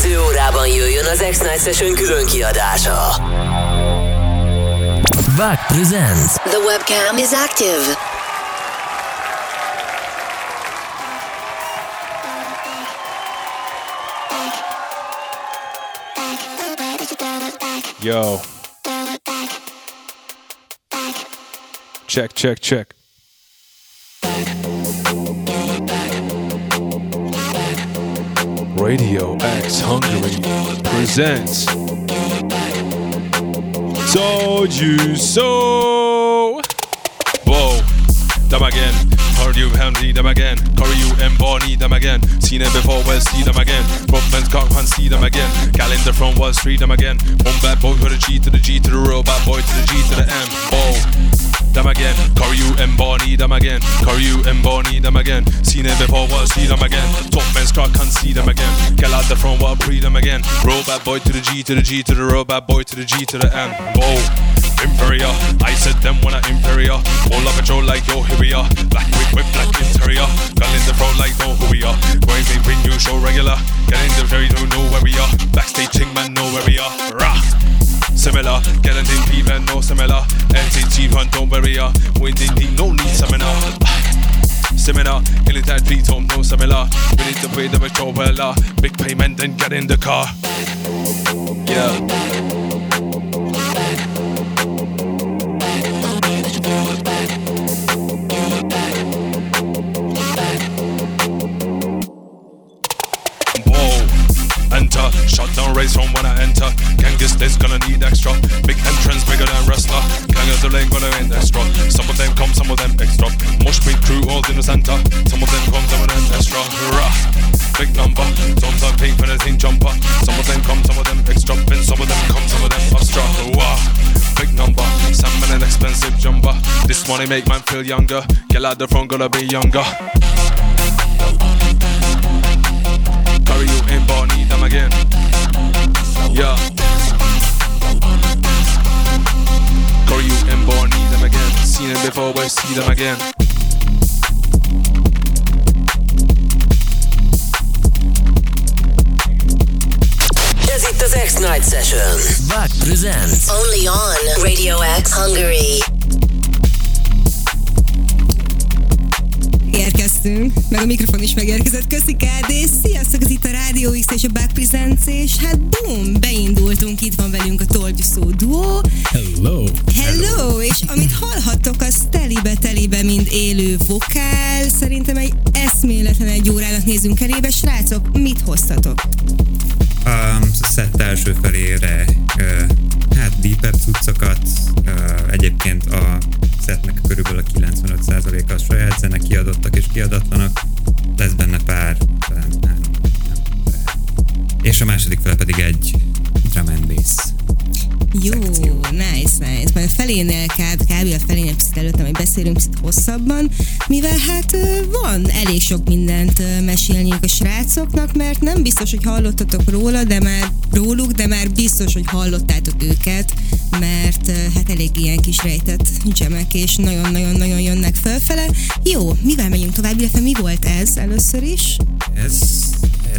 következő órában jöjjön az X-Night Session külön kiadása. Back presents. The webcam is active. Yo. Check, check, check. Radio X Hungary presents Told You So. Whoa, them again. Heard you have them again. Curry you and Bonnie them again. Seen them before, well see them again. Brooklyn's got and see them again. Calendar from Wall Street them again. One bad boy with a G to the G to the real bad boy to the G to the M. Whoa them again. You and Bonnie them again. You and Bonnie them again. Seen it before, well see them again. Top men's car can't see them again. Get out the front, well pre them again. Roll bad boy to the G to the G to the roll bad boy to the G to the M. Whoa. Imperial, I said them when I Imperial. All up control like yo, here we are. Black whip whip, black interior. Gun in the front like know who we are. Going big bring you show regular. Get in the very don't know where we are. Backstage ting man know where we are. Rah. Similar, get a thing people no similar. NCT run don't worry uh, ya. Winding deep, no need seminar. Similar, military three tone, no similar. We need to pay the metro well, uh, Big payment, then get in the car. Yeah. Big entrance bigger than wrestler. Gang of lane gonna end extra. Some of them come, some of them extra. Mosh pit crew all in the center. Some of them come, some of them extra. Rah. Big number, don't when it's in jumper. Some of them come, some of them extra. Then some of them come, some of them extra. Wow. Big number, salmon an expensive jumper. This money make man feel younger. Get out the front, gonna be younger. Curry you in bar, need them again. Yeah. Seen it before, but see them again. Ez itt az X-Night Session. Back presents. Only on Radio X Hungary. Érkeztünk, meg a mikrofon is megérkezett. Köszi KD, sziasztok, ez itt a Rádió X és a Back Presents, és hát bum, beindultunk, itt van velünk a Tolgyuszó duó. Hello! Hello, és amit hallhattok, az telibe, telibe, mind élő vokál. Szerintem egy eszméletlen egy órának nézünk elébe. Srácok, mit hoztatok? a szett első felére uh, hát deepebb cuccokat, uh, egyébként a szettnek körülbelül a 95%-a a saját zene kiadottak és kiadatlanak, lesz benne pár, talán három, nem, pár. és a második fele pedig egy drum and bass. Jó, szekció. nice, Majd a felénél, kb. kb. a felénél előtte, majd beszélünk picit hosszabban, mivel hát van elég sok mindent mesélniük a srácoknak, mert nem biztos, hogy hallottatok róla, de már róluk, de már biztos, hogy hallottátok őket, mert hát elég ilyen kis rejtett gemek, és nagyon-nagyon-nagyon jönnek fölfele. Jó, mivel megyünk tovább, illetve mi volt ez először is? Ez,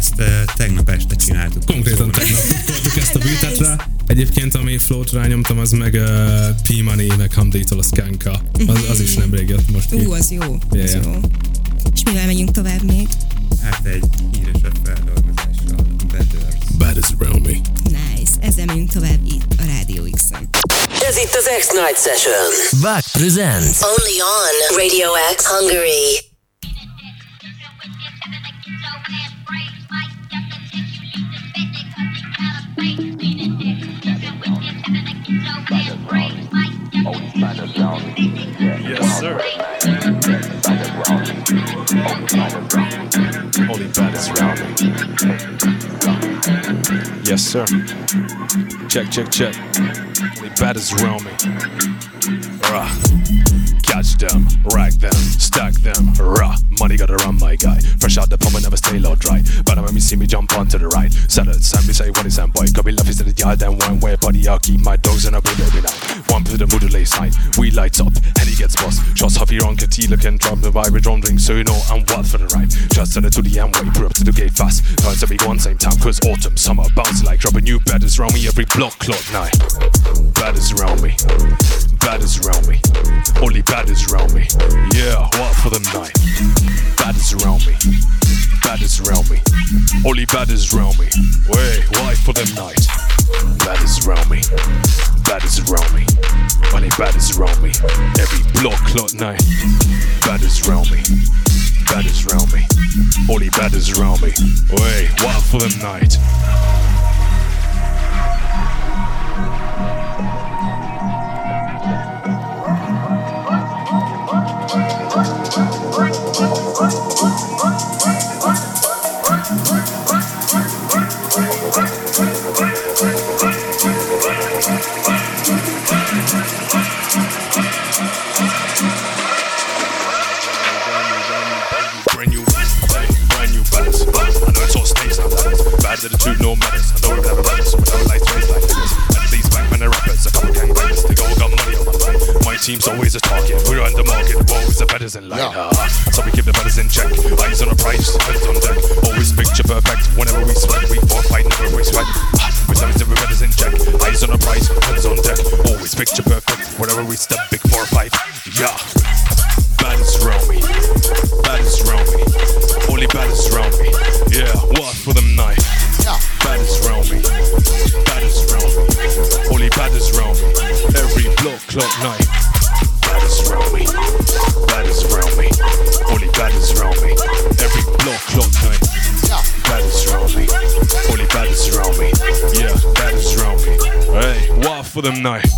ezt uh, tegnap este csináltuk. Konkrétan Szóval- tegnap toltuk ezt a beatet rá. Egyébként, ami float rányomtam, az meg uh, P-Money, meg Hamdi-tól a Skanka. Az, az is nemrég jött most ki. Ú, az jó, az Yeah, yeah. jó. És mivel megyünk tovább még? Hát egy híresebb feldolgozással, Betters. Bad is around me. Nice, ezzel megyünk tovább itt a Rádió X-en. Ez itt az X-Night Session. Back presents. Only on Radio X Hungary. Yes, sir. Bad is. Yes, sir. Check, check, check. Only bad is around me. Catch them, rack them, stack them, rah. money, gotta run, my guy. Fresh out the pump, I never stay low dry. But when me see me jump onto the right. Salads, and me say, what is that boy? Me love is in the yard, then one way, buddy, I'll keep my dogs in a bed every night. One to the moodle sign, we lights up, and he gets boss. Shots Huffy on Katila can drop the vibe, drum drink, so you know I'm wild for the ride. Just turn it to the end way, up to the gate fast. Time to be one same time, cause autumn, summer, bounce like dropping new badders around me every block clock night. Badders around me, badders around me, only badders around me. Yeah, what for the night? Badders around me, badders around me, only badders around me. Wait, why for the night? Badders around me, badders around me, only badders around me. Every block clock night, badders around me, badders around me, only badders around me. Wait, what for the night? Always in line. Ah, so we keep the betters in check, eyes on the price, heads on deck. Always picture perfect, whenever we for them night?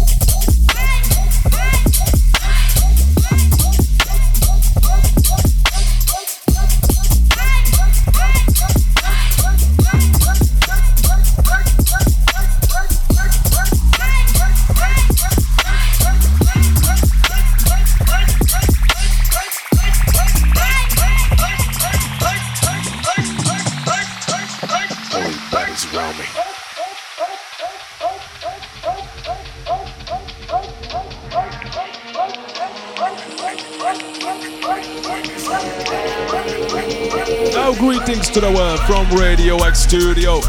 Radio X Studio.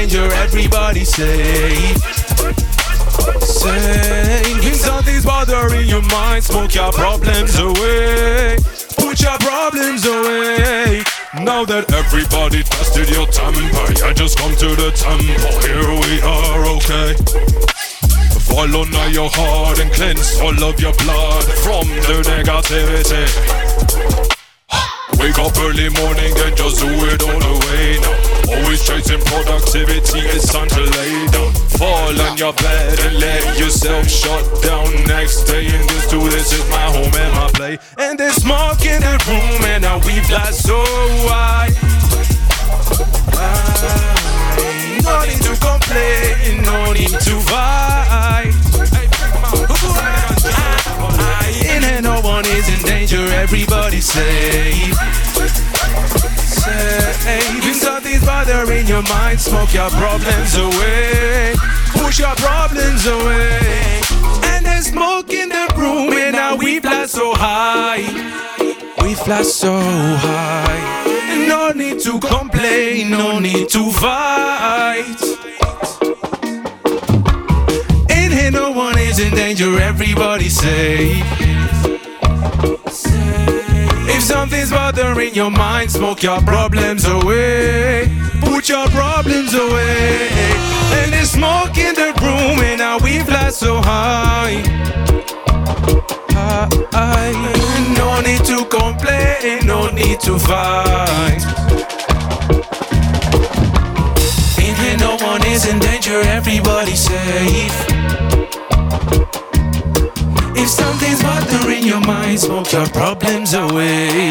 Danger, everybody safe. Safe. If something's bothering your mind, smoke your problems away. Put your problems away. Now that everybody tested your temper, I just come to the temple. Here we are, okay. Follow now your heart and cleanse all of your blood from the negativity. Wake up early morning and just do it all the way now. Always chasing productivity, it's time to lay down. Fall on your bed and let yourself shut down. Next day and just do this is my home and my play. And there's smoke in the room and now we fly so. High. No need to complain, no need to fight. And no one is in danger, everybody's safe. Safe. If something's bothering your mind, smoke your problems away. Push your problems away. And there's smoke in the room, and now we fly so high. We fly so high. No need to complain, no need to fight. One is in danger, everybody's safe. If something's bothering your mind, smoke your problems away. Put your problems away. And there's smoke in the room, and now we fly so high. High. No need to complain, no need to fight. In here, no one is in danger, everybody's safe. If something's bothering your mind, smoke your problems away.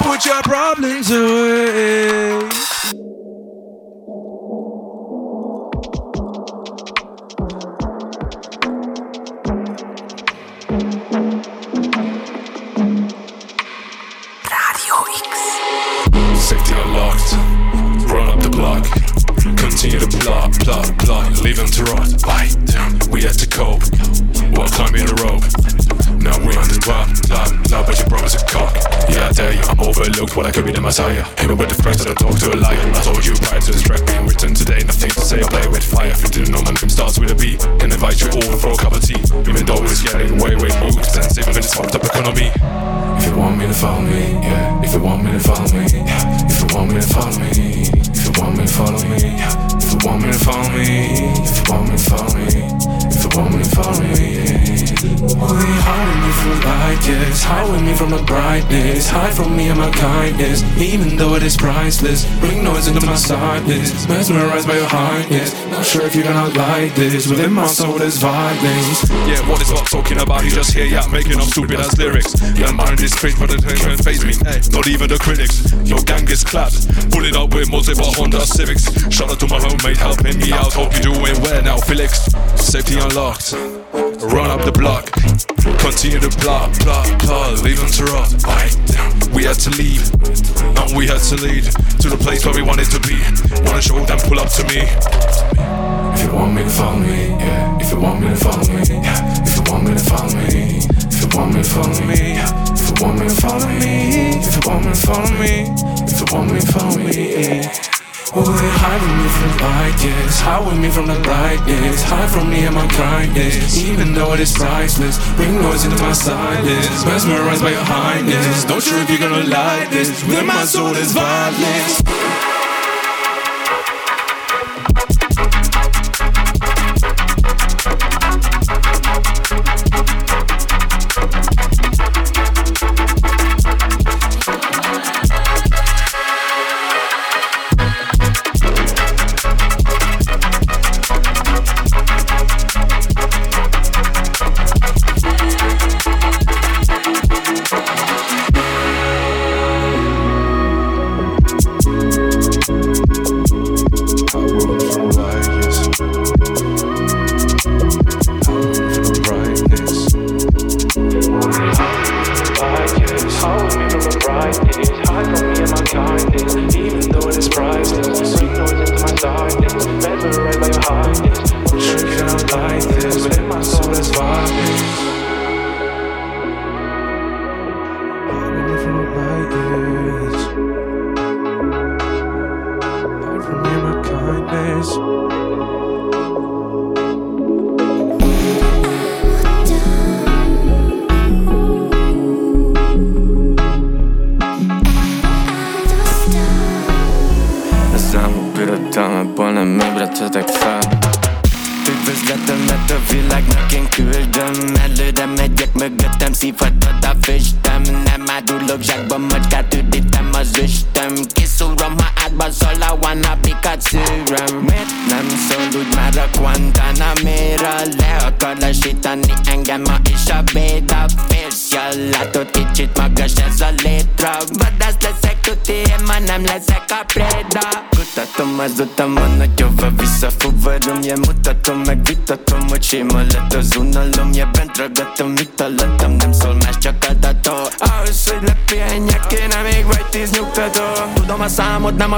Put your problems away. Continue to plot, plot, plot. Leave them to rot. Why? We had to cope. While climbing the rope. Now we on the top, top, top, but your brother's a cock. Yeah, I tell you, I'm overlooked, well, I could be the messiah. Aiming with the friends that I talk to a liar. I told you prior to this track being written today, nothing to say, I play with fire. If you didn't know, my name starts with a B. Can invite you over for a cup of tea. Even though it's getting way, way more expensive in this fucked up economy. If you want me to follow me, yeah. If you want me to follow me, yeah. If you want me to follow me, if you want me to follow me, yeah for me, for me, for me. From? Hide with me from the brightness. Hide from me and my kindness, even though it is priceless. Bring noise into my silence. Mesmerized by your highness. Not sure if you're gonna like this. Within my soul there's violence. Yeah, what is what talking about? You just hear ya making up stupid ass lyrics. Your mind is straight, but it don't face me. Ay, not even the critics. Your gang is clapped. Pull it up with multiple Honda Civics. Shout out to my homemate helping me out. Hope you're doing well now, Felix. Safety unlocked. Run up the block. Continue to plot, plot. Leave them to rot. We had to leave. And we had to lead to the place where we wanted to be. Wanna show them, pull up to me. If you want me to follow me, yeah. If you want me to follow me, yeah. If you want me to follow me, if you want me to follow me, yeah. If you want me to follow me, if you want me to follow me, if you want me to follow me, yeah. They hide with me from this Hide with me from the brightness Hide from me and my kindness. Even though it is priceless Bring noise into my silence. Mesmerized by your highness. Don't sure if you're gonna like this? Within my soul is violence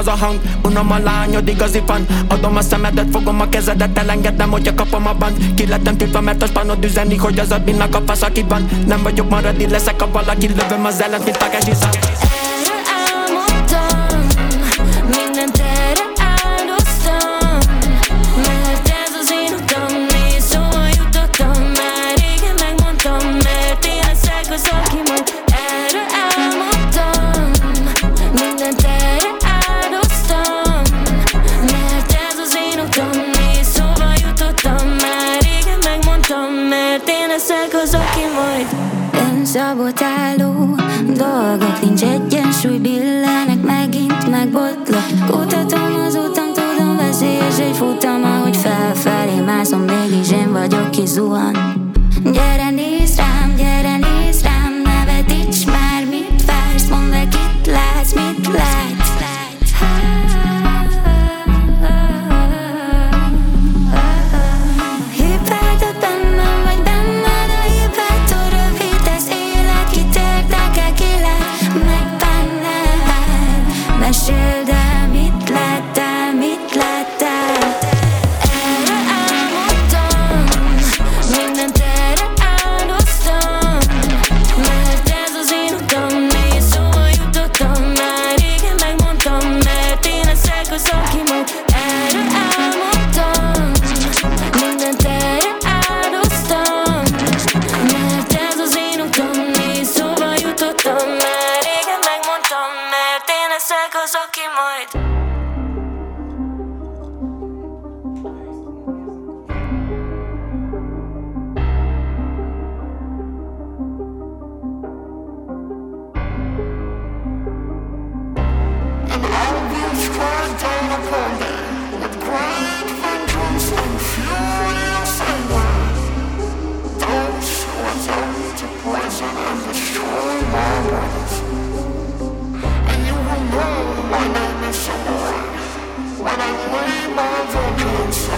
az a hang. Unom a lányod, igazi fan. Adom a szemedet, fogom a kezedet, elengedem, hogyha kapom a band. Ki lettem tiltva, mert a spanod üzeni, hogy az adminnak a fasz, aki van. Nem vagyok maradi, leszek a valaki, lövöm az ellent, mint Takeshi sabotáló dolgok. Nincs egyensúly, billenek, megint megbotlok. Kutatom az utam, tudom, veszélyes egy futam Ahogy felfelé mászom, mégis én vagyok kizuhan.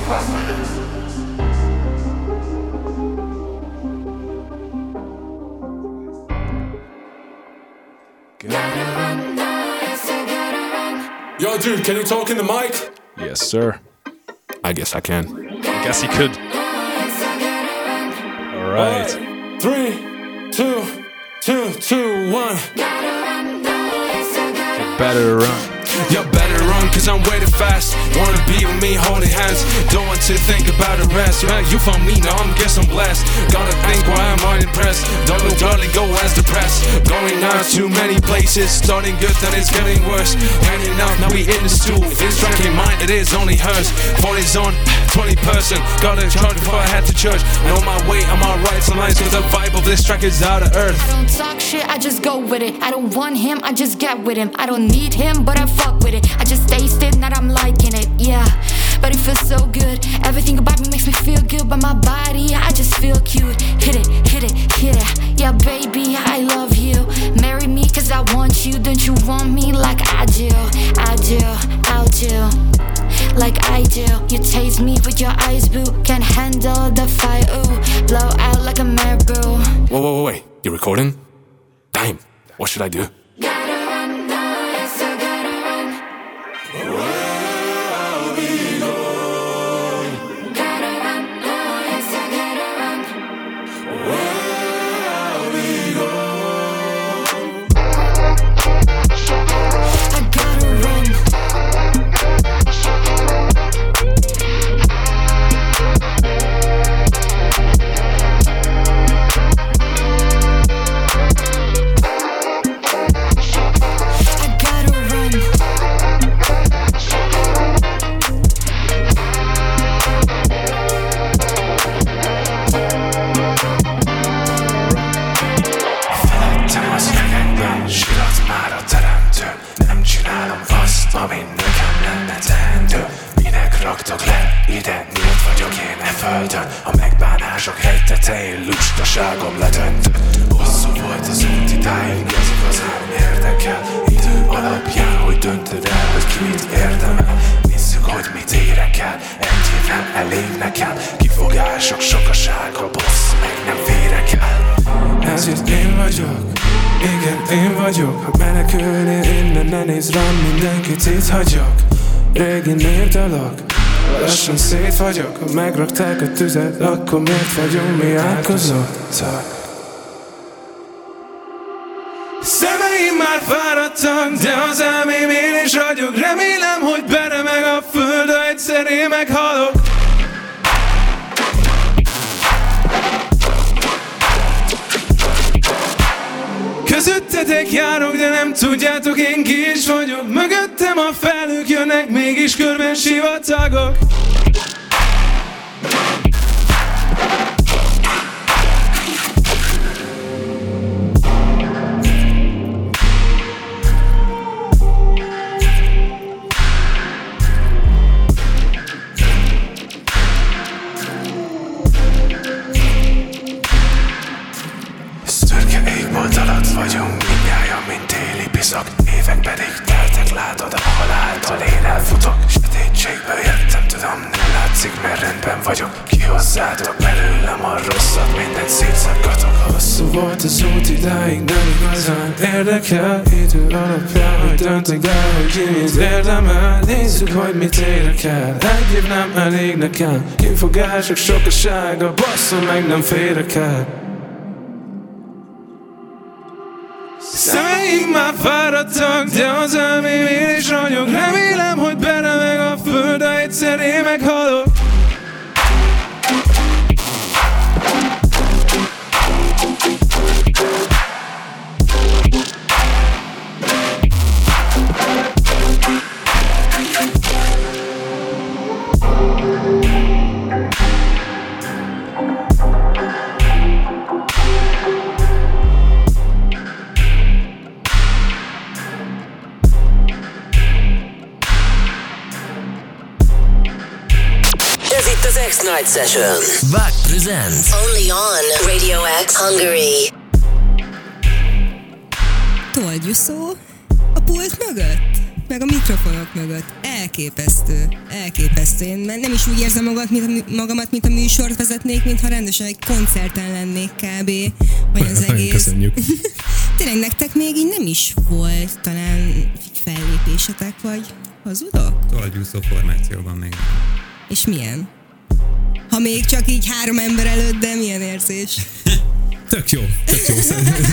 Yo, dude, can you talk in the mic? Yes, sir. I guess I can. I guess he could. All right. Three, two, two, two, one. Better run. You better run, cause I'm way too fast. Wanna be with me, holding hands. Don't want to think about the rest. Man, you found me, now I'm guess I'm blessed. Gotta think why I'm unimpressed. Don't know, darling, go as depressed. Going out too many places. Starting good, then it's getting worse. Hanging out, now we in the stool. This track mine, it is only hers. 40's on, 20 person. Gotta charge before I head to church. And on my way, I'm and lines, cause the vibe of this track is out of earth. I don't talk shit, I just go with it. I don't want him, I just get with him. I don't need him, but I fuck with it. I just tasted, now I'm liking it, yeah. But it feels so good. Everything about me makes me feel good, but my body, I just feel cute. Hit it, hit it, hit it. Yeah, baby, I love you. Marry me, cause I want you. Don't you want me like I do? I do, I do. Like I do. You taste me with your eyes, boo. Can't handle the fire, ooh. Blow out like a marble. Whoa, whoa, whoa, wait. You recording? Damn. What should I do? Tüzet, akkor miért vagyunk mi átkozottak? Szemeim már fáradtak, de az elmém én is ragyog. Remélem, hogy beremeg a föld, ha egyszer én meghalok. Közöttetek járok, de nem tudjátok, én ki is vagyok. Mögöttem a felők jönnek, mégis körben sivatagok látod a haláltal én elfutok. Sötétségből jöttem, tudom nem látszik, mert rendben vagyok. Ki hozzátok belőlem a rosszat, minden szétszakkatok Hosszú volt az út idáig, nem igazán érdekel. Idő alapján, hogy döntök el, hogy ki mit érdemel. Nézzük, hogy mit érek el, egy év nem elég nekem. Kifogások sokasága, basszon meg nem férek el. Már fáradtak, de az elmém én is ragyog Remélem, hogy benne meg a föld, de egyszer én meghalok X-Night Session. Back presents. Only on Radio X Hungary. Toldjuszó a pult mögött, meg a mikrofonok mögött. Elképesztő, elképesztő. Én nem is úgy érzem magamat, mint a, magamat, mint a műsort vezetnék, mintha rendesen egy koncerten lennék kb. Vagy az egész. köszönjük. Tényleg nektek még így nem is volt talán fellépésetek, vagy hazudok? Toldgyúszó formációban még. És milyen? Ha még csak így három ember előtt, de milyen érzés? Tök jó, tök jó.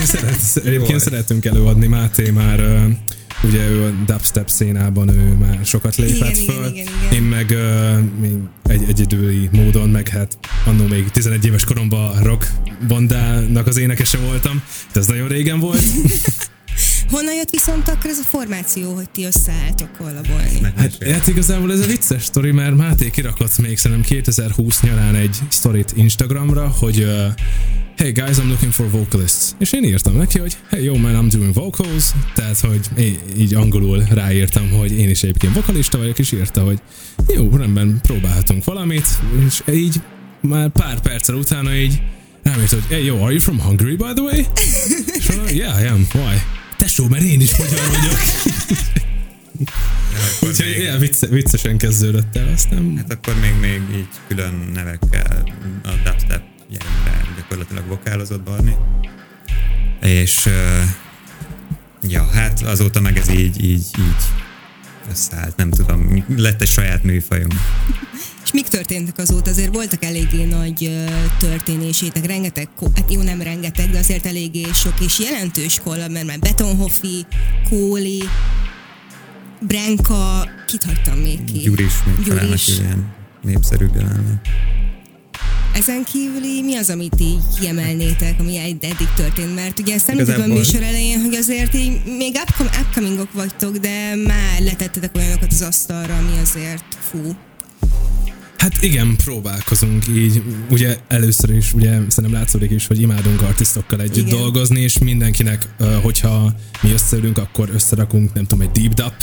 Szeret, egyébként szeretünk előadni. Máté már ugye ő a dubstep szénában ő már sokat lépett Igen, föl. igen, igen, igen. Én meg egy egyedüli módon, meg hát annó még 11 éves koromban rock bandának az énekese voltam, de ez nagyon régen volt. Honnan jött viszont akkor ez a formáció, hogy ti összeálltok kollabolni? Hát, hát igazából ez a vicces sztori, mert Máté kirakott még szerintem 2020 nyarán egy sztorit Instagramra, hogy uh, Hey guys, I'm looking for vocalists. És én írtam neki, hogy Hey yo man, I'm doing vocals. Tehát, hogy én így angolul ráírtam, hogy én is egyébként vokalista vagyok, és írta, hogy jó, rendben, próbálhatunk valamit. És így már pár perccel utána így rám írt, hogy Hey yo, are you from Hungary by the way? és mondom, yeah, I am. Why? Tesó, mert én is magyar vagyok. Úgyhogy ilyen vicce, viccesen kezdődött el, aztán... Hát akkor még, még így külön nevekkel a dubstep jelenre gyakorlatilag vokálozott Barni. És ja, hát azóta meg ez így, így, így összeállt, nem tudom, lett egy saját műfajom. És mik történtek azóta? Azért voltak eléggé nagy történésétek, rengeteg, hát jó nem rengeteg, de azért eléggé sok és jelentős kollab, mert már Betonhoffi, Kóli, Brenka, kit hagytam még ki? Gyuri is még Gyuris. ilyen népszerűbb jelenleg. Ezen kívüli mi az, amit így kiemelnétek, ami ed- eddig történt? Mert ugye ezt említettük a műsor elején, hogy azért így még upcom- upcomingok vagytok, de már letettetek olyanokat az asztalra, ami azért fú. Hát igen, próbálkozunk így. Ugye először is, ugye szerintem látszódik is, hogy imádunk artistokkal együtt Igen. dolgozni, és mindenkinek, hogyha mi összeülünk, akkor összerakunk, nem tudom, egy deep dub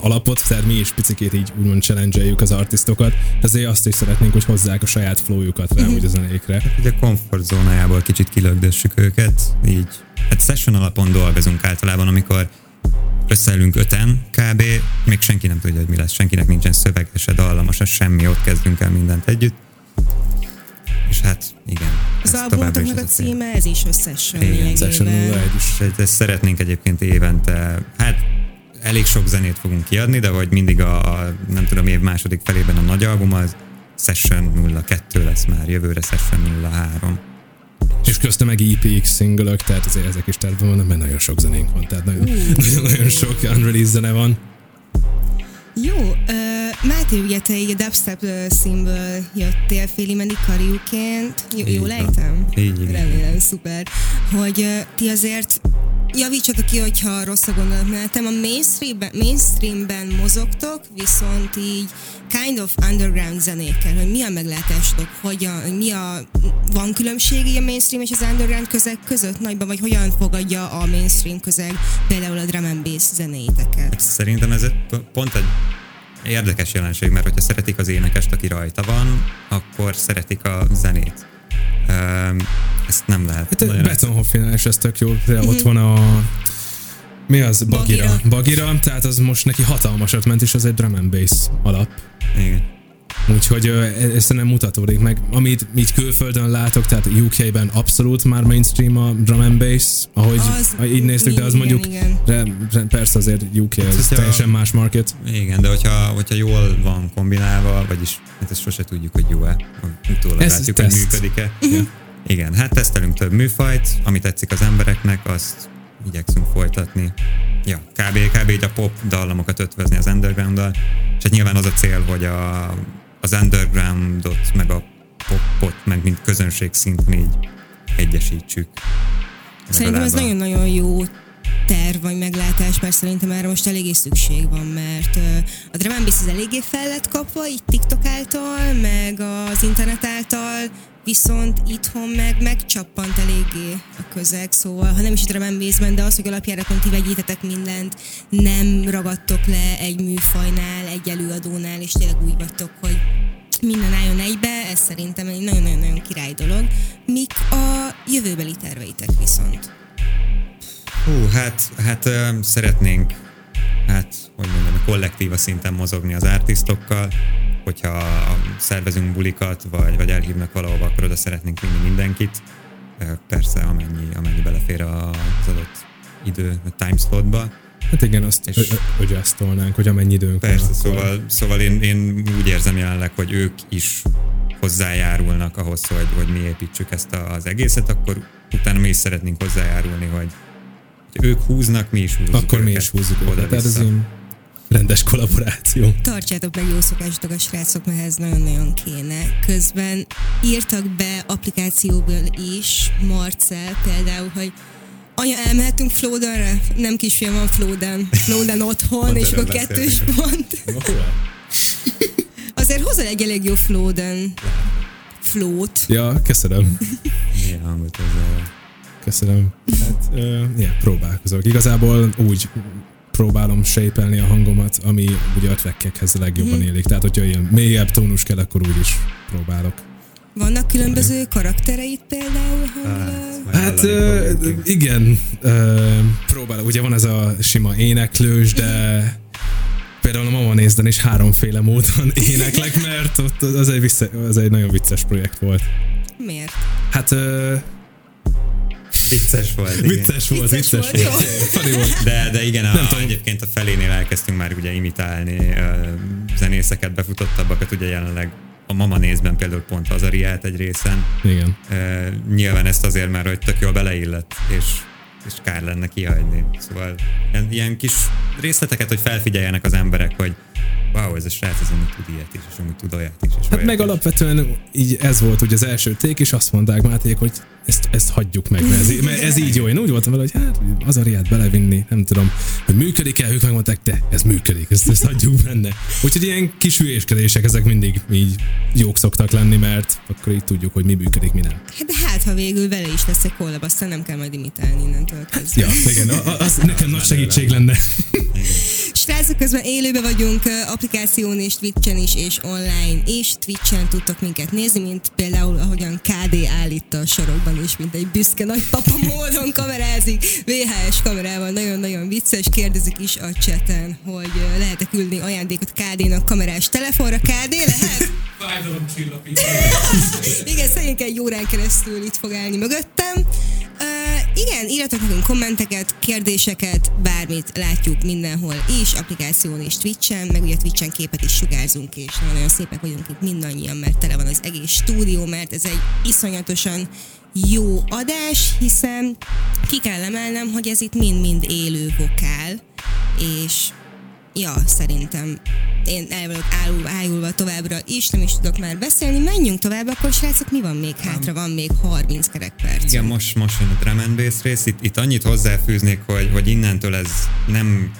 alapot, tehát mi is picikét így úgymond challenge az artistokat, ezért azt is szeretnénk, hogy hozzák a saját flowjukat rá, úgy a zenékre. Ugye comfort zónájából kicsit kilögdössük őket, így hát session alapon dolgozunk általában, amikor összeülünk öten kb. Még senki nem tudja, hogy mi lesz, senkinek nincsen szövege, se dallama, se semmi, ott kezdünk el mindent együtt. És hát igen. Az is albumoknak a címe, ez is Session lényegében. 01 is. És ezt- ezt szeretnénk egyébként évente, hát elég sok zenét fogunk kiadni, de hogy mindig a, a nem tudom, év második felében a nagy album az Session 02 lesz már, jövőre Session 03. És köztem meg EPX szingölök, tehát azért ezek is tervben vannak, mert nagyon sok zenénk van, tehát nagyon, nagyon, nagyon sok unreleased zene van. Jó, uh, Máté, ugye te így a dubstep színből jöttél féli menni kariuként. Jó, Így jól ejtem? Így. Remélem, szuper. Hogy uh, ti azért javítsatok ki, hogyha rossz a gondolatmenetem, a mainstreamben, mainstreamben mozogtok, viszont így kind of underground zenékkel, hogy mi a meglátásotok, hogyan, hogy mi a, van különbség a mainstream és az underground közeg között nagyban, vagy hogyan fogadja a mainstream közeg például a drum and bass zenéiteket? Szerintem ez pont egy érdekes jelenség, mert hogyha szeretik az énekest, aki rajta van, akkor szeretik a zenét. Um, ezt nem lehet. Hát Betonhoffinál is ez tök jó, de ott van a mi az? Bagira. Bagira. Bagira, tehát az most neki hatalmasat ment, és az egy drum and bass alap. Igen. Úgyhogy ö, e- ez nem mutatódik meg. Amit így külföldön látok, tehát UK-ben abszolút már mainstream a drum and bass, ahogy Az- így néztük, de az igen, mondjuk igen. re, re, persze azért UK, ez hogyha- teljesen más market. Igen, de hogyha, hogyha jól van kombinálva, vagyis hát ezt sose tudjuk, hogy jó-e, utólag Ez látjuk, hogy teszt. működik-e. Igen, hát tesztelünk több műfajt, ami tetszik az embereknek, azt igyekszünk folytatni. Ja, kb. kb. így a pop dallamokat ötvözni az underground és hát nyilván az a cél, hogy a, az undergroundot, meg a popot, meg mint közönség szinten így egyesítsük. Szerintem ez nagyon-nagyon jó terv vagy meglátás, mert szerintem erre most eléggé szükség van, mert a drum bass az eléggé fel lett kapva, így TikTok által, meg az internet által, viszont itthon meg megcsappant eléggé a közeg, szóval ha nem is and bassben, de az, hogy alapjáraton ti vegyítetek mindent, nem ragadtok le egy műfajnál, egy előadónál, és tényleg úgy vagytok, hogy minden álljon egybe, ez szerintem egy nagyon-nagyon király dolog. Mik a jövőbeli terveitek viszont? Hú, hát, hát szeretnénk, hát, hogy mondjam, a kollektíva szinten mozogni az artistokkal, hogyha szervezünk bulikat, vagy, vagy elhívnak valahova, akkor oda szeretnénk vinni mindenkit. Persze, amennyi, amennyi belefér az adott idő, a timeslotba. Hát igen, azt És- és... adjustolnánk, hogy amennyi időnk Persze, van. akkor- szóval, szóval én, én úgy érzem jelenleg, hogy ők is hozzájárulnak ahhoz, hogy, hogy mi építsük ezt a- az egészet, akkor utána mi is szeretnénk hozzájárulni, hogy, hogy ők húznak, mi is húzzuk Akkor mi is húzzuk őket. Tehát ez rendes kollaboráció. Tartsátok meg jó szokásotok a srácok, mert ez nagyon-nagyon kéne. Közben írtak be applikációból is, Marcel például, hogy anya, elmehetünk Flódenre? Nem kisfiam van Flóden. Flóden otthon, és akkor kettős pont. Azért hozol egy elég jó Flóden flót. Ja, köszönöm. Milyen hangot ez Köszönöm. Hát, uh, yeah, próbálkozok. Igazából úgy próbálom shape a hangomat, ami ugye a trackekhez legjobban Mhm. élik. Tehát, hogyha ilyen mélyebb tónus kell, akkor úgy is próbálok. Vannak különböző karaktereit például hangilag? Hát uh, igen, uh, próbálok. Ugye van ez a sima éneklős, de például a Mama Nézden is háromféle módon éneklek, mert ott az egy, vissza, az egy nagyon vicces projekt volt. Miért? Hát uh, Vicces volt. igen. vicces volt, Vicces vicces volt, volt. De, de igen, a, Nem tudom. egyébként a felénél elkezdtünk már ugye imitálni uh, zenészeket, befutottabbakat, ugye jelenleg a Mama nézben például pont az Ariát egy részen. Igen. Uh, nyilván ezt azért már, hogy tök jól beleillett, és, és kár lenne kihagyni. Szóval ilyen, ilyen kis részleteket, hogy felfigyeljenek az emberek, hogy wow, ez a srác, ez amúgy tud ilyet is, és amúgy tud olyat is. És Hát meg is. alapvetően így ez volt ugye az első ték, és azt mondták Máték, hogy ezt, ezt hagyjuk meg, mert ez, mert ez így jó. Én úgy voltam vele, hogy hát az Ariát belevinni, nem tudom, hogy működik-e, ők megmondták, de ez működik, ezt, ezt hagyjuk benne. Úgyhogy ilyen kis hülyéskedések, ezek mindig így jók szoktak lenni, mert akkor így tudjuk, hogy mi működik, mi nem. Hát de hát, ha végül vele is lesz egy kollab, aztán nem kell majd imitálni innentől kezdve. Ja, igen, a- a- az nekem nagy segítség lenne. Srácok, közben élőben vagyunk applikáción és Twitchen is, és online és Twitchen tudtok minket nézni, mint például ahogyan KD állítta a sorokban is, mint egy büszke nagypapa módon kamerázik, VHS kamerával, nagyon-nagyon vicces, kérdezik is a chaten, hogy lehet-e küldni ajándékot KD-nak kamerás telefonra. KD lehet? Igen, szerintem egy órán keresztül itt fog állni mögöttem. Igen, írjatok nekünk kommenteket, kérdéseket, bármit látjuk mindenhol is, applikáción és Twitchen, meg ugye Twitchen képet is sugárzunk, és nagyon-nagyon szépek vagyunk itt mindannyian, mert tele van az egész stúdió, mert ez egy iszonyatosan jó adás, hiszen ki kell emelnem, hogy ez itt mind-mind élő vokál, és ja, szerintem én el vagyok állulva, ájulva továbbra is, nem is tudok már beszélni. Menjünk tovább, akkor srácok, mi van még hátra? Van még 30 kerek perc. Igen, most, most jön a drum and bass rész. Itt, itt annyit hozzáfűznék, hogy, hogy innentől ez nem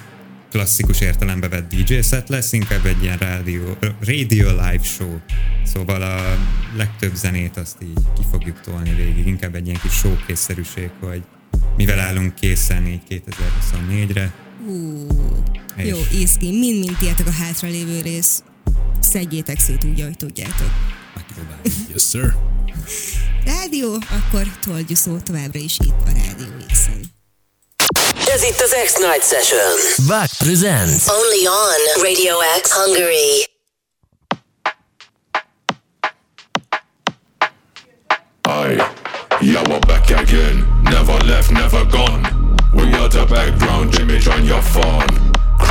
klasszikus értelembe vett DJ set lesz, inkább egy ilyen radio, radio live show. Szóval a legtöbb zenét azt így ki fogjuk tolni végig, inkább egy ilyen kis showkészszerűség, hogy mivel állunk készen így 2024-re. Ú, és... Jó, észki, mind-mind tietek a hátralévő rész. Szedjétek szét úgy, ahogy tudjátok. Yes, sir. Rádió, akkor toldjú szó továbbra is itt a Rádió x Ez itt az X-Night Session. Back presents. Only on Radio X Hungary. Aye, yeah, we're back again. Never left, never gone. We are the background image on your phone.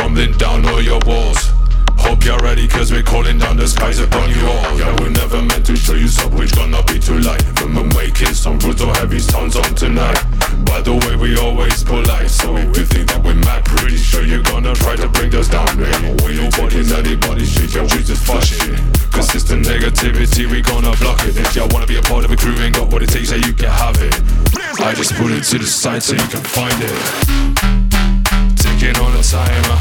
Crumbling down all your walls. Hope you're ready cause we're calling down the skies upon you all. Yeah, we're never meant to show you something which gonna be too light. We're making some brutal heavy sounds on tonight. By the way, we always polite So if you think that we're mad, pretty sure you're gonna try to bring us down, man. We nobody, anybody shit, yeah, we just fuck shit Consistent negativity, we gonna block it. If y'all wanna be a part of a crew, ain't got what it takes, yeah, you can have it. I just put it to the side so you can find it working all the time, uh.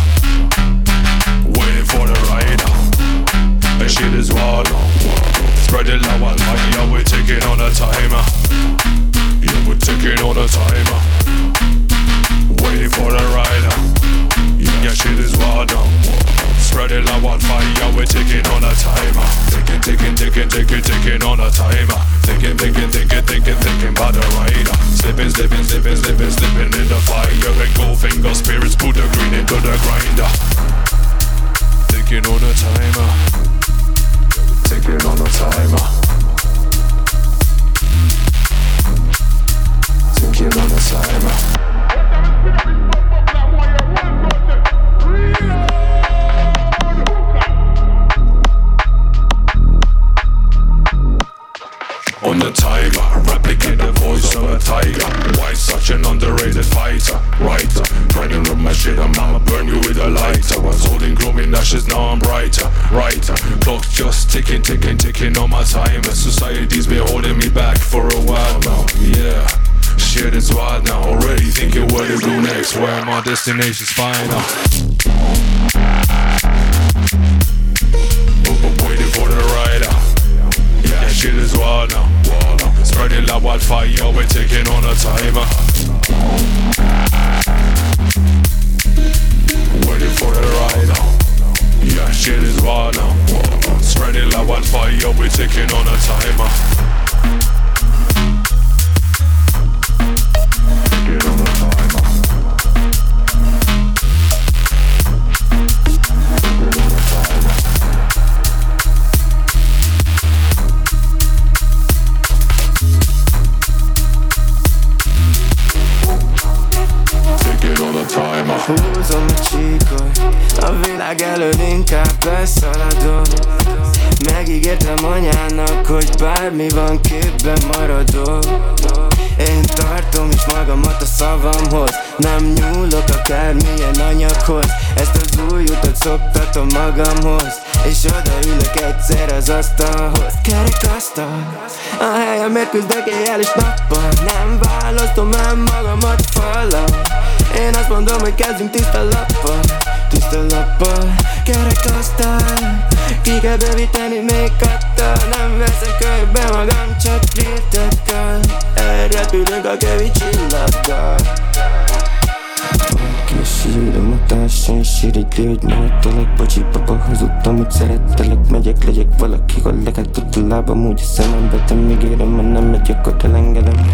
waiting for the ride. Uh. And shit is wild, uh. spread it loud and light. Yeah, we're taking on the time. Yeah, we're taking on the time, waiting for the ride. Yeah, shit is wild it like wildfire, yeah, we're ticking on a timer. Ticking, ticking, ticking, ticking, ticking on a timer. Thinking, thinking, thinking, thinking, thinking about the rider. Slipping, slipping, slipping, slipping, slipping in the fire. And go finger spirits, put the green into the grinder. Ticking on a timer. Ticking on a timer. Ticking on a timer. The timer, replicate the voice of a tiger. Why such an underrated fighter? Writer, grinding on my shit, I'm I'ma burn you with a lighter. Was holding glowing ashes, now I'm brighter. Writer, clock's just ticking, ticking, ticking on my timer. Society's been holding me back for a while now. Yeah. Shit is wild now, already thinking what to do next, where my destination's final. Waiting for the rider. Yeah, shit is wild now. Wild now. Spreading like wildfire, we're taking on a timer. Waiting for the rider. Yeah, shit is wild now. Wild now. Spreading like wildfire, we're taking on a timer. Taking on világ előtt inkább beszaladom Megígértem anyának, hogy bármi van képben maradok. Én tartom is magamat a szavamhoz. Nem nyúlok akármilyen anyaghoz. Ezt az új utat szoptatom magamhoz. És odaülök egyszer az asztalhoz. Kerek asztal A helyemért küzdök éjjel és nappal. Nem választom el magamat fallal én azt mondom, hogy kezdjünk tiszta lappal Tiszta lappal, kerek asztal Ki kell bővíteni még kattal Nem veszek kölybe magam, csak filtekkal Elrepülünk a kövi csillaggal Kísérem a társaim síridő, hogy maradtalak Bocsi, papa, hazudtam, hogy szerettelek. Megyek, legyek valaki, hol legalább a lábam Úgy a szemembe, te még érem, ha nem megyek, ott elengedem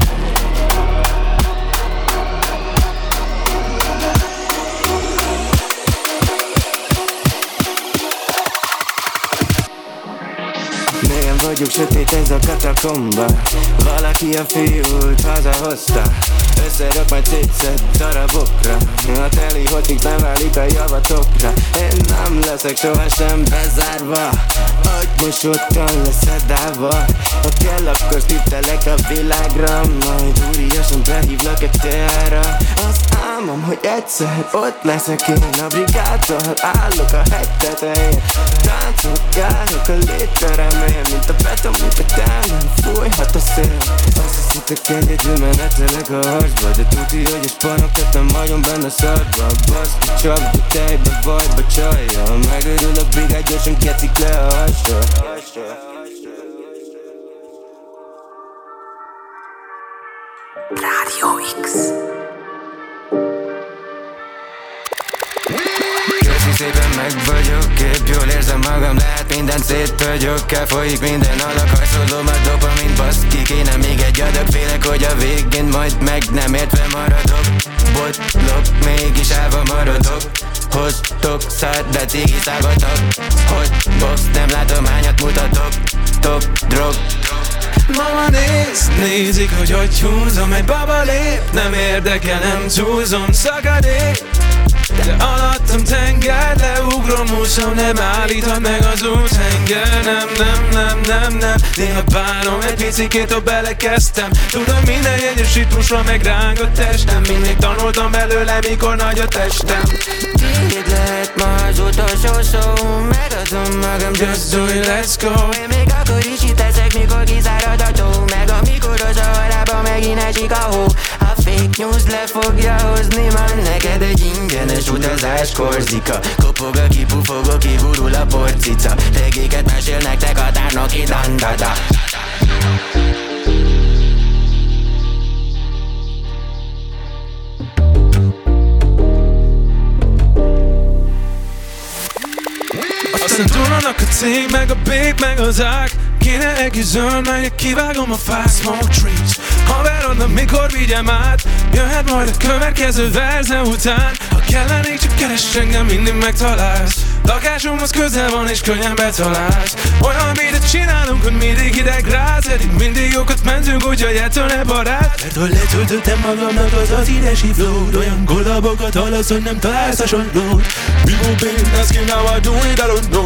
siukse teed täis katakomba, valakia fiiul kaasa osta Összerak majd tétszed darabokra. A teli hotig nem válik a javatokra Én nem leszek sohasem bezárva. Agymosottan leszedálva Ha kell, akkor stittelek a világra. Majd úriasan behívlak egy teára. Az álmom, hogy egyszer ott leszek én. A brigádtal állok a hegy tetején. Táncot járok a létteremén Mint a beton, mint a támán Fújhat a szél. Azt hiszitek egyedül menetelek a harcba De tudni, hogy a spanok tettem vagyon benne szarba Baszki csak, de tejbe vajba csajja Megörül a brigád, gyorsan kecik le a hasra. Rádió X. szépen meg vagyok, épp jól érzem magam Lehet mindent széthagyok, elfolyik minden alak Hajszolom a dopamin, baszki Kéne még egy adag, félek, hogy a végén majd meg nem értve maradok. Botlok, mégis állva maradok. Hoztok szár, de cigi szágatok. Hogy box, nem látom hányat mutatok. Top drog Mama néz, Nézik, hogy hogy húzom Egy baba lép, nem érdekel, nem túlzom Szakadék, de alattam tenger Leugrom, úszom, nem állíthat meg az úthenger. Nem, nem, nem, nem, nem Néha bánom, egy picikét, ott belekezdtem. Tudom, minden egyes ritmusra megráng a testem. Mindig tanultam belőle, mikor nagy a testem. Itt lehet ma az utolsó szó Megadom magam, just do it, let's go. Én még akkor is itt ezek, mikor kizárad a tó. Meg amikor az a halába megint esik a hó A news le fogja hozni Van neked egy ingyenes utazás Korzika. Kopog a kipufogó, kigurul a porcica. Regéket mesél nektek a tárnoki dandada Aztán duranak a cég, meg a bég, meg az ág. Kéne egész zöld, melyek kivágom a fast smoke trees Haverodnak, mikor vigyem át? Jöhet majd a következő verze után. Ha kellenék, csak keres engem, mindig megtalálsz. Lakásomhoz közel van és könnyen betalálsz. Olyan mit csinálunk, hogy mindig hideg ráz. Eddig mindig jókat mentünk, úgyhogy ettől ne barát. Mert ha letöltöttem magamnak az az idesi flót. Olyan kollabokat hallasz, hogy nem találsz hasonlót People been asking how I do it, I don't know.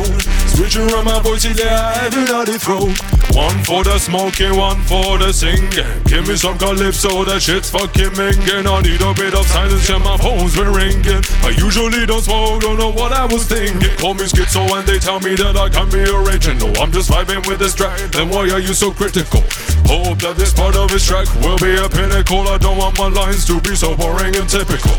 Switching around my voice, yeah, I have it on the throat. One for the smoking, one for the singing. Give me some calypso, that shit's fucking minging. I need a bit of silence, yeah, my phone's been ringing. I usually don't smoke, don't know what I was thinking. Call me schizo and they tell me that I can't be original. I'm just vibing with this track, then why are you so critical? Hope that this part of this track will be a pinnacle. I don't want my lines to be so boring and typical.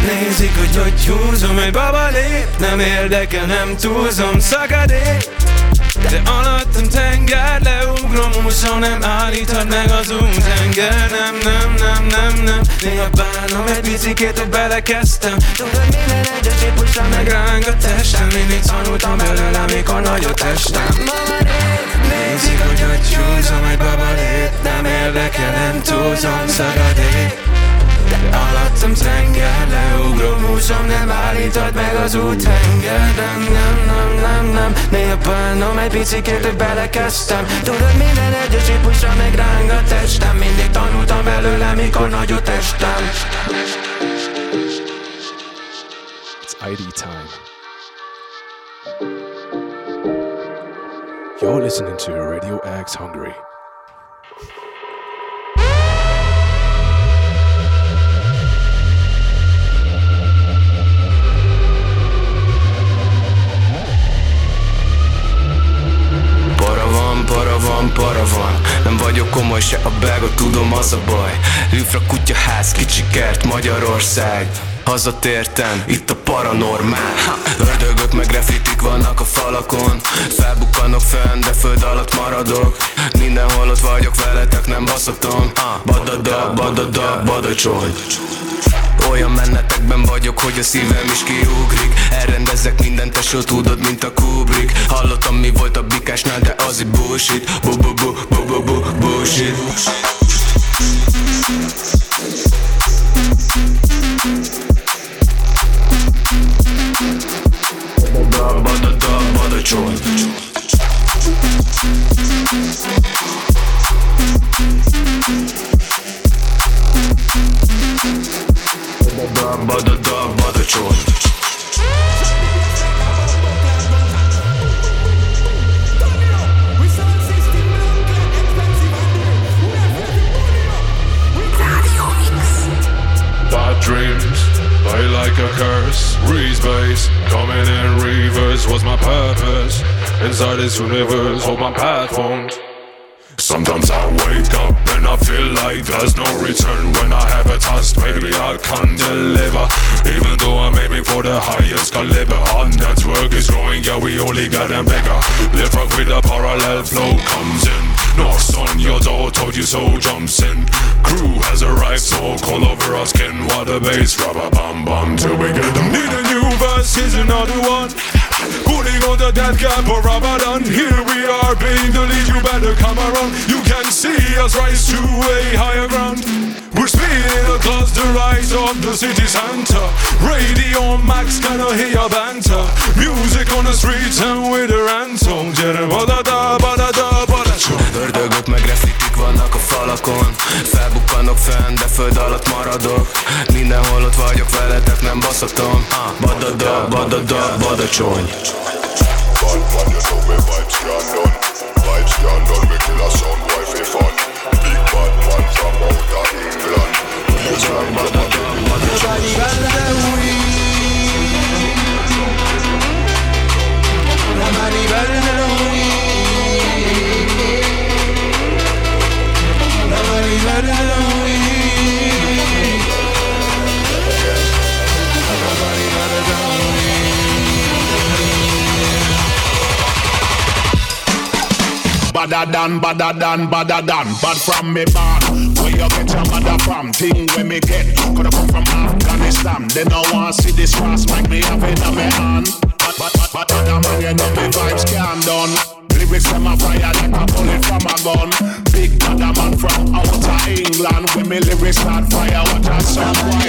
Nézik, hogy hogy húzom Egy baba lép, nem érdekel, nem túlzom Szakadék, de alattam tenger Leugrom, úszom, nem állíthat meg az útenger Nem, nem, nem, nem, nem. Néha bánom egy picikét, hogy belekezdtem. Tudod, minden egyes ritmusra megráng a testem. Mindig tanultam belőle, mikor nagy a testem nézik, hogy hogy húzom Egy baba lép, nem érdekel, nem túlzom Szakadék de alattam tenger, leugrom, húzom, nem állítod meg az úthenger Nem, nem, nem, nem, nem, néha bánom egy picikét, hogy belekezdtem Tudod, minden egyes ritmusra megráng a testem Mindig tanultam belőle, mikor nagy a testem It's ID time. You're listening to Radio X Hungary. Van, para van, para van. Nem vagyok komoly se a belga, tudom az a baj. Lüfra kutyaház, kicsi kert, Magyarország. Hazatértem, itt a paranormál. Ha, Ördögök meg grafitik vannak a falakon. Felbukkanok fönn, de föld alatt maradok. Mindenhol ott vagyok veletek, nem baszatom. Badada, badada, badacsony olyan mennetekben vagyok, hogy a szívem is kiugrik. Elrendezek mindent, tesó, tudod, mint a Kubrick. Hallottam, mi volt a bikásnál, de az egy bullshit. Bu bu bu bu bu bu bullshit. Badada, badacsony Badada, universe, hold my path formed. Sometimes I wake up and I feel like there's no return. When I have a task, maybe I can deliver. Even though I'm aiming for the highest caliber. Our network is growing, yeah, we only getting bigger. Live rock with a parallel flow comes in. Knocks on your door, told you so, jumps in. Crew has arrived, so call over our skin. While the bass rubber bum bum till we get them Need a new verse, here's another one Pulling on the death cap of Ramadan. Here we are playing the lead, you better come around. You can see us rise to a higher ground. We're speeding across the rise of the city center. Radio Max gonna hear banter. Music on the streets and with a ransom. Gyere, badada, badada, badachó. Ördögök meg grafitik vannak a falakon Fenn, de föld alatt maradok. Mindenhol ott vagyok veletek, nem baszatom. Badada, badada, badacsony. Bad man, you know me vibes can a sound Big bad man from out of England Yes, I'm bad man, Nobody better than we Nobody better than Badder than, badder than, badder than Bad from me born Where you get your mother from? Thing where me get Coulda come from Afghanistan. They no want see this cross Make me have it on me hand. But, but, but, but other man you know me vibes can done. Lyrics them a fire like a bullet from a gun. Big badder man from outer England. When me lyrics start fire What a song why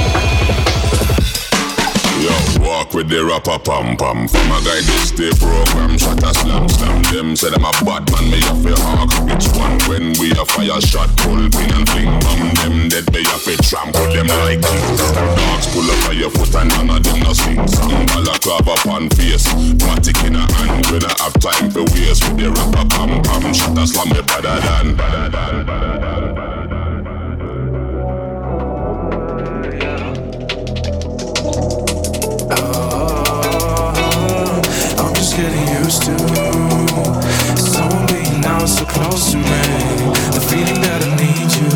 walk with the rapper pam pam. From a guy this day program Shot a slam slam. Them say them a bad man Me have to hawk. Which one? When we a fire shot Pull pin and fling bomb Them dead me have to trample them like kings Dogs pull up on your foot and none of them no sing. Song Balaclava upon face. Matic in a hand. When I have time for waste With the rapper pam pam. Shot a slam me better than Better than Better than used to someone being now so close to me. The feeling that I need you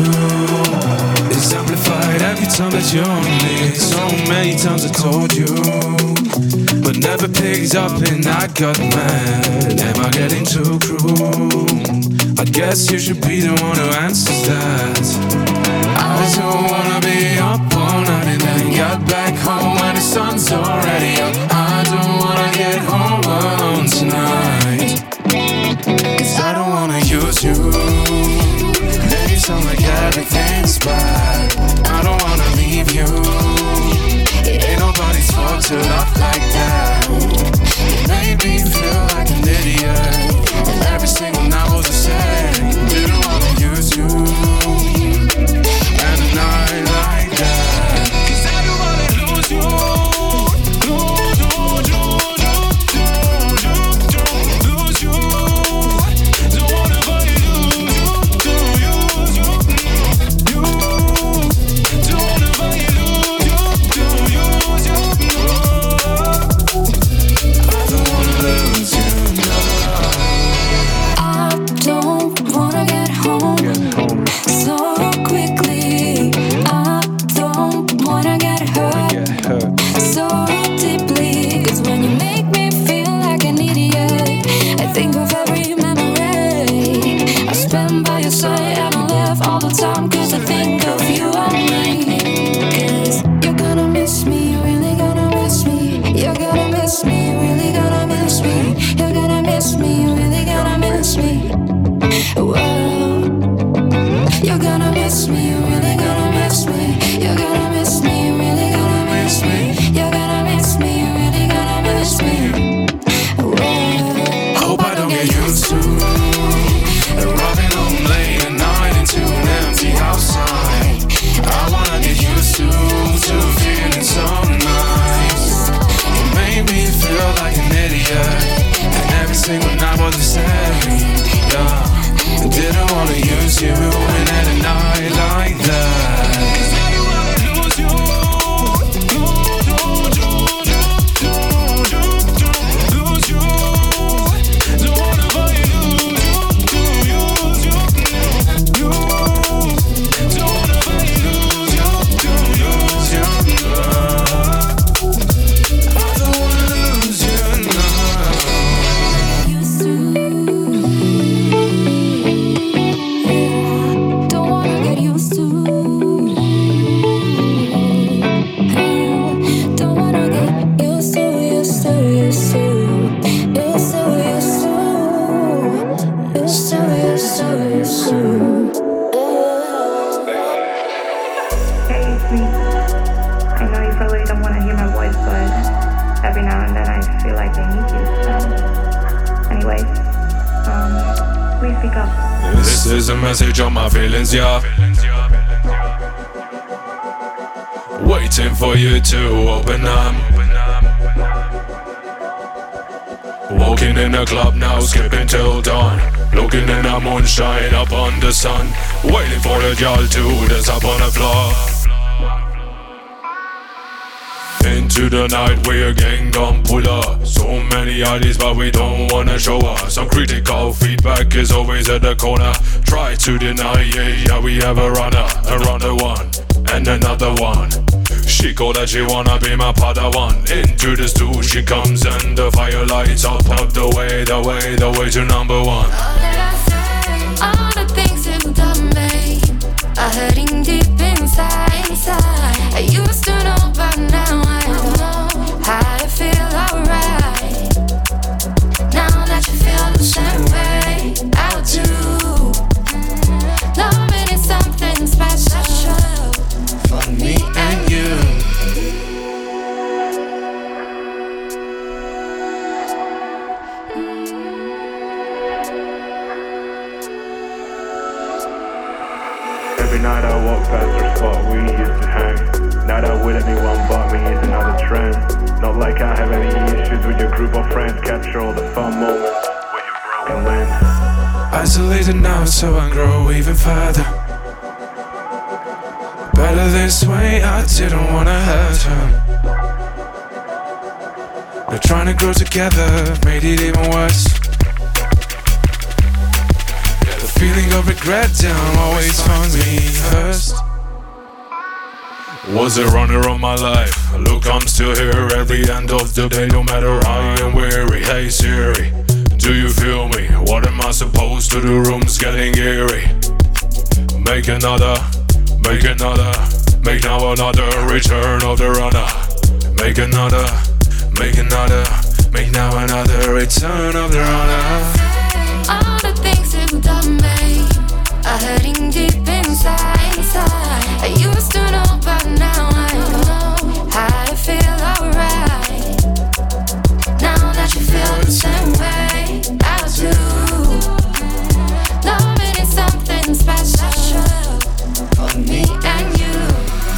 is amplified every time that you're on me. So many times I told you, but never picked up, and I got mad. Am I getting too cruel? I guess you should be the one who answers that. I don't wanna be up all night and then get back home when the sun's already up. all the time. Waiting for you to open up. Walking in the club now, skipping till dawn. Looking in the moonshine up on the sun. Waiting for the girl to dance up on the floor. Into the night where gang gon' pull up So many ideas but we don't wanna show us Some critical feedback is always at the corner. Try to deny it, yeah we have a runner. Another one, and another one. She called that she wanna be my padawan. Into the stool she comes and the fire lights up Up the way, the way, the way to number one. All the things you've done, babe, are hurting deep inside. inside. I used to know, but now I Not like I have any issues with your group of friends. Capture all the fun moments where you're broken land. Isolated now, so I grow even further. Better this way, I didn't wanna hurt her. We're trying to grow together, made it even worse. Yeah, the feeling of regret down always finds me first. Was a runner of my life. Look, I'm still here every end of the day, no matter I am weary. Hey Siri, do you feel me? What am I supposed to do? Room's getting eerie. Make another, make another, make now another return of the runner. Make another, make another, make now another return of the runner. All the things you've done, babe, are hurting deep inside. I used to know, but now I know how to feel alright. Now that you feel the same way, I do. Is something special for me and you.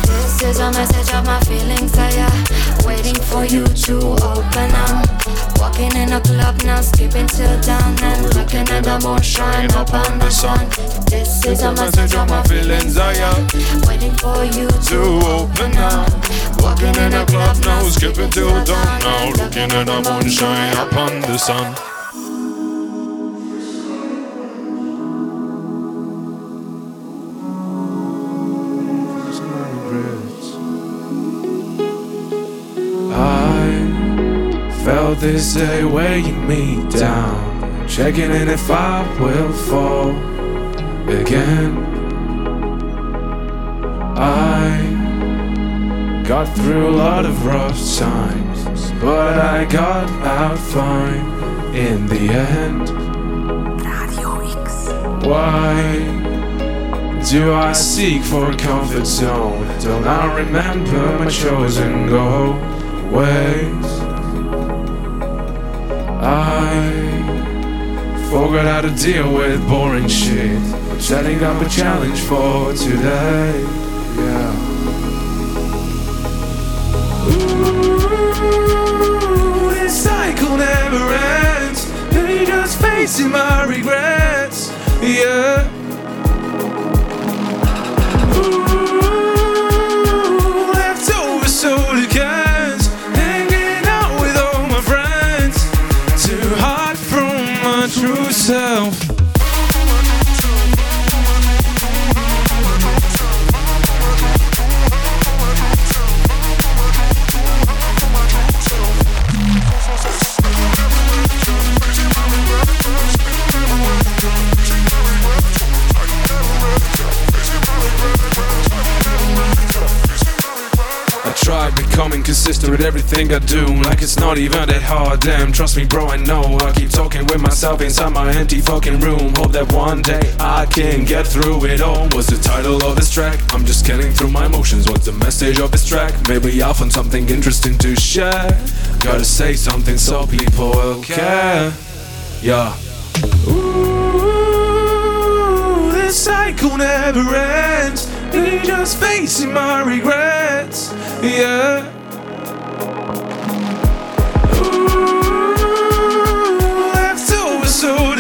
This is a message of my feelings, yeah. Waiting for you to open up. Walking in a club now, skipping till dawn and looking at the moonshine up on the sun. This is a message of my feelings, I am waiting for you to open up. Walking in a club now, skipping till dawn now, looking at the moonshine up on the sun. This day weighing me down, checking in if I will fall again. I got through a lot of rough times, but I got out fine in the end. Why do I seek for a comfort zone? Don't I remember my chosen goal? Ways I forgot how to deal with boring shit. I'm setting up a challenge for today. Yeah. Ooh, this cycle never ends. They just facing my regrets. Yeah. Consistent with everything I do Like it's not even that hard, damn Trust me bro, I know I keep talking with myself inside my empty fucking room Hope that one day I can get through it all What's the title of this track? I'm just getting through my emotions What's the message of this track? Maybe I'll find something interesting to share Gotta say something so people will care Yeah Ooh this cycle never ends. Just facing my regrets. Yeah. so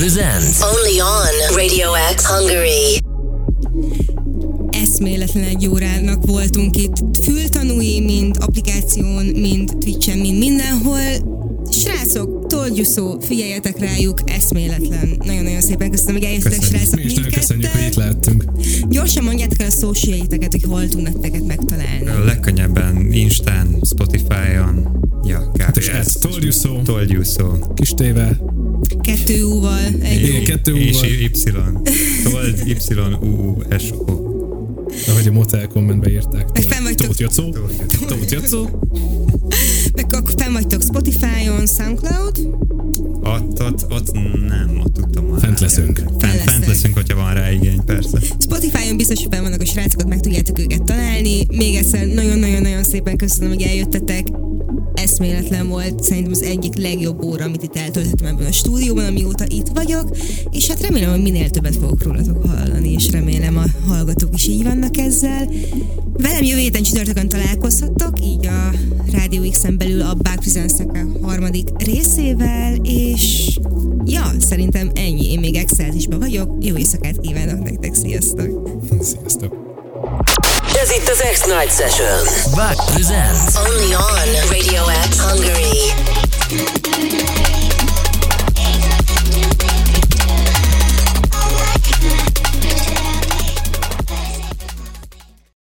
presents. Only on Radio X Hungary. eszméletlen egy órának voltunk itt, fültanúi, mind applikáción, mind Twitchen, mind mindenhol. Srácok, told you so, figyeljetek rájuk, eszméletlen. Nagyon-nagyon szépen köszönöm, hogy eljöttetek, srácok. Mi is nagyon köszönjük, hogy itt lehettünk. Gyorsan mondjátok el a sociaiteket, hogy hol tudnak teket megtalálni. A legkönnyebben Instán, Spotify-on, ja, kb. És ez Told You So. Told You So. Kis téve. Kettő U-val. Egy Igen, kettő És U-val. Y. Told Y, U, S, O. Ahogy a motel kommentbe írták. Meg fenn vagytok- Tóth Jocó. Tóth Jocó. Meg akkor fenn vagytok Spotify-on, Soundcloud, Ott, ott, ott nem, ott tudtam már. Fent leszünk. Fent, fent leszünk, hogyha van rá igény, persze. Spotify-on biztos, hogy fenn vannak a srácokat, meg tudjátok őket találni. Még egyszer nagyon-nagyon-nagyon szépen köszönöm, hogy eljöttetek. Eszméletlen volt, szerintem az egyik legjobb óra, amit itt eltöltöttem ebben a stúdióban, amióta itt vagyok, és hát remélem, hogy minél többet fogok rólatok hallani, és remélem a hallgatók is így vannak ezzel. Velem jövő héten csütörtökön találkozhattok, így a Rádió X-en belül a Back presents a harmadik részével, és ja, szerintem ennyi. Én még Excelzisben vagyok. Jó éjszakát kívánok nektek, sziasztok! Sziasztok! Ez itt az X-Night Session. Back presents. Only on Radio X Hungary.